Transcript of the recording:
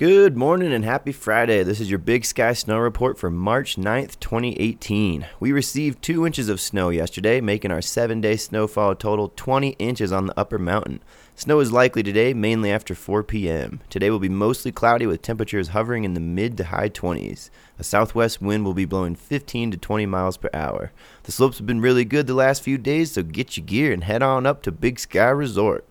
Good morning and happy Friday. This is your Big Sky Snow Report for March 9th, 2018. We received 2 inches of snow yesterday, making our 7 day snowfall total 20 inches on the upper mountain. Snow is likely today, mainly after 4 p.m. Today will be mostly cloudy with temperatures hovering in the mid to high 20s. A southwest wind will be blowing 15 to 20 miles per hour. The slopes have been really good the last few days, so get your gear and head on up to Big Sky Resort.